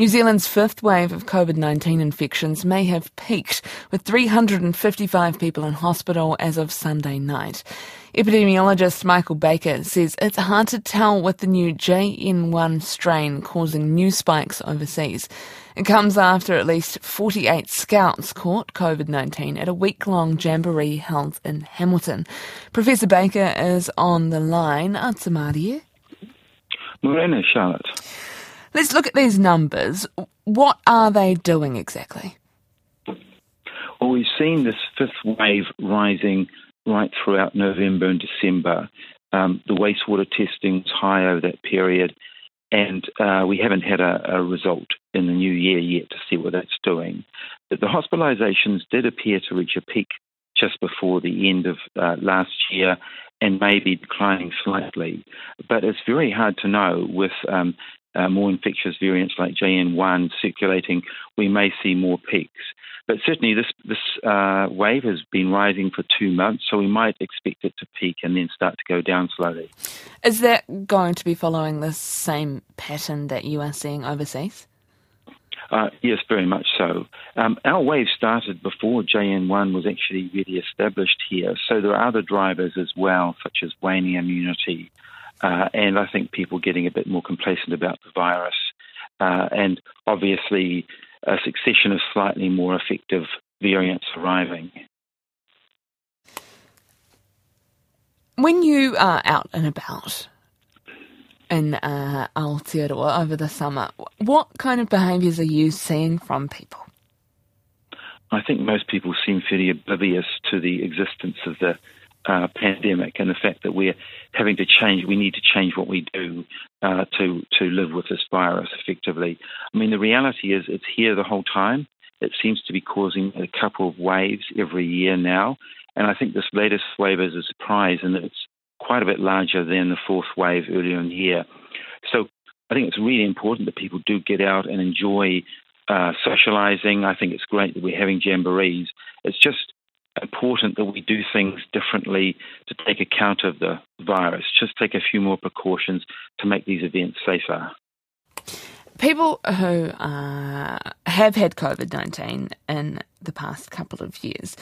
New Zealand's fifth wave of COVID 19 infections may have peaked, with 355 people in hospital as of Sunday night. Epidemiologist Michael Baker says it's hard to tell with the new JN1 strain causing new spikes overseas. It comes after at least 48 scouts caught COVID 19 at a week long jamboree held in Hamilton. Professor Baker is on the line. Atamarie. Morena, Charlotte. Let's look at these numbers. What are they doing exactly? Well, we've seen this fifth wave rising right throughout November and December. Um, the wastewater testing was high over that period, and uh, we haven't had a, a, result in the new year yet to see what that's doing. But the hospitalisations did appear to reach a peak just before the end of uh, last year and maybe declining slightly. But it's very hard to know with um, uh, more infectious variants like JN1 circulating, we may see more peaks. But certainly, this this uh, wave has been rising for two months, so we might expect it to peak and then start to go down slowly. Is that going to be following the same pattern that you are seeing overseas? Uh, yes, very much so. Um, our wave started before JN1 was actually really established here, so there are other drivers as well, such as waning immunity, uh, and I think people getting a bit more complacent about the virus, uh, and obviously a succession of slightly more effective variants arriving. When you are out and about in uh, Aotearoa over the summer, what kind of behaviours are you seeing from people? I think most people seem fairly oblivious to the existence of the uh, pandemic and the fact that we're having to change, we need to change what we do uh, to to live with this virus effectively. I mean, the reality is it's here the whole time. It seems to be causing a couple of waves every year now, and I think this latest wave is a surprise and it's quite a bit larger than the fourth wave earlier in the year. So I think it's really important that people do get out and enjoy uh, socializing. I think it's great that we're having jamborees. It's just important that we do things differently to take account of the virus. Just take a few more precautions to make these events safer. People who uh, have had COVID 19 in the past couple of years,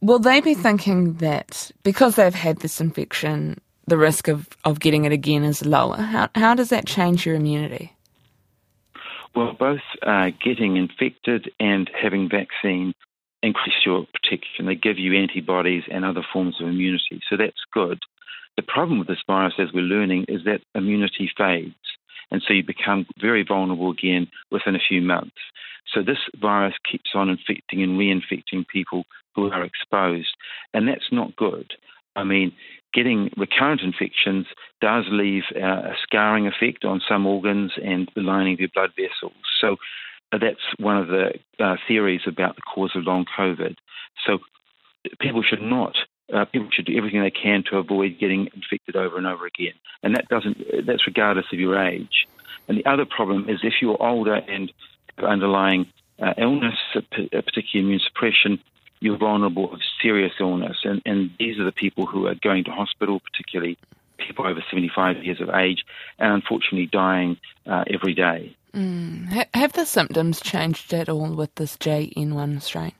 will they be thinking that because they've had this infection, the risk of, of getting it again is lower? How, how does that change your immunity? Well, both uh, getting infected and having vaccine increase your protection. They give you antibodies and other forms of immunity. So that's good. The problem with this virus, as we're learning, is that immunity fades. And so you become very vulnerable again within a few months. So this virus keeps on infecting and reinfecting people who are exposed. And that's not good. I mean, getting recurrent infections does leave uh, a scarring effect on some organs and the lining of your blood vessels. So that's one of the uh, theories about the cause of long COVID. So people should not. Uh, people should do everything they can to avoid getting infected over and over again, and that doesn't. That's regardless of your age. And the other problem is if you're older and underlying uh, illness, particularly immune suppression, you're vulnerable of serious illness, and, and these are the people who are going to hospital, particularly people over 75 years of age, and unfortunately dying uh, every day. Mm. Have the symptoms changed at all with this JN1 strain?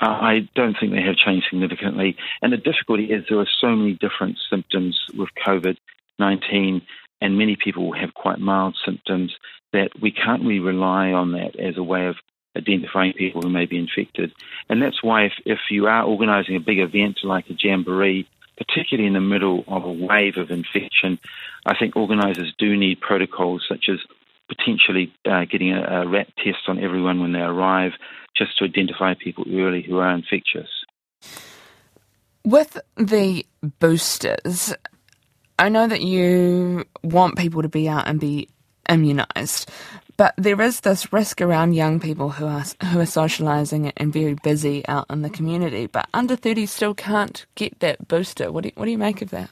Uh, I don't think they have changed significantly. And the difficulty is there are so many different symptoms with COVID 19, and many people have quite mild symptoms that we can't really rely on that as a way of identifying people who may be infected. And that's why, if, if you are organising a big event like a jamboree, particularly in the middle of a wave of infection, I think organisers do need protocols such as potentially uh, getting a, a RAT test on everyone when they arrive, just to identify people early who are infectious. With the boosters, I know that you want people to be out and be immunised, but there is this risk around young people who are who are socialising and very busy out in the community. But under thirty still can't get that booster. What do you, what do you make of that?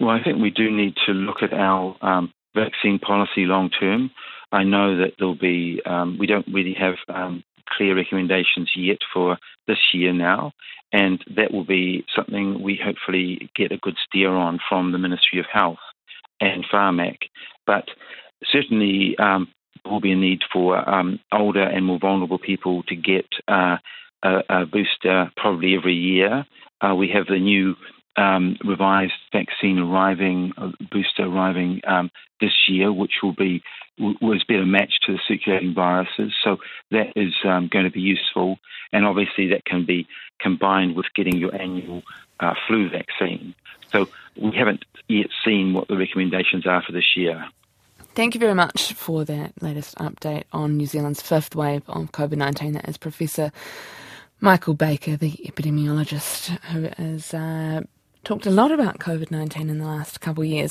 Well, I think we do need to look at our um, vaccine policy long term. I know that there'll be, um, we don't really have um, clear recommendations yet for this year now, and that will be something we hopefully get a good steer on from the Ministry of Health and Pharmac. But certainly um, there will be a need for um, older and more vulnerable people to get uh, a, a, booster probably every year. Uh, we have the new um, revised vaccine arriving, uh, booster arriving um, this year, which will be was better matched to the circulating viruses. So that is um, going to be useful, and obviously that can be combined with getting your annual uh, flu vaccine. So we haven't yet seen what the recommendations are for this year. Thank you very much for that latest update on New Zealand's fifth wave of COVID 19. That is Professor Michael Baker, the epidemiologist, who is. uh, talked a lot about COVID 19 in the last couple of years.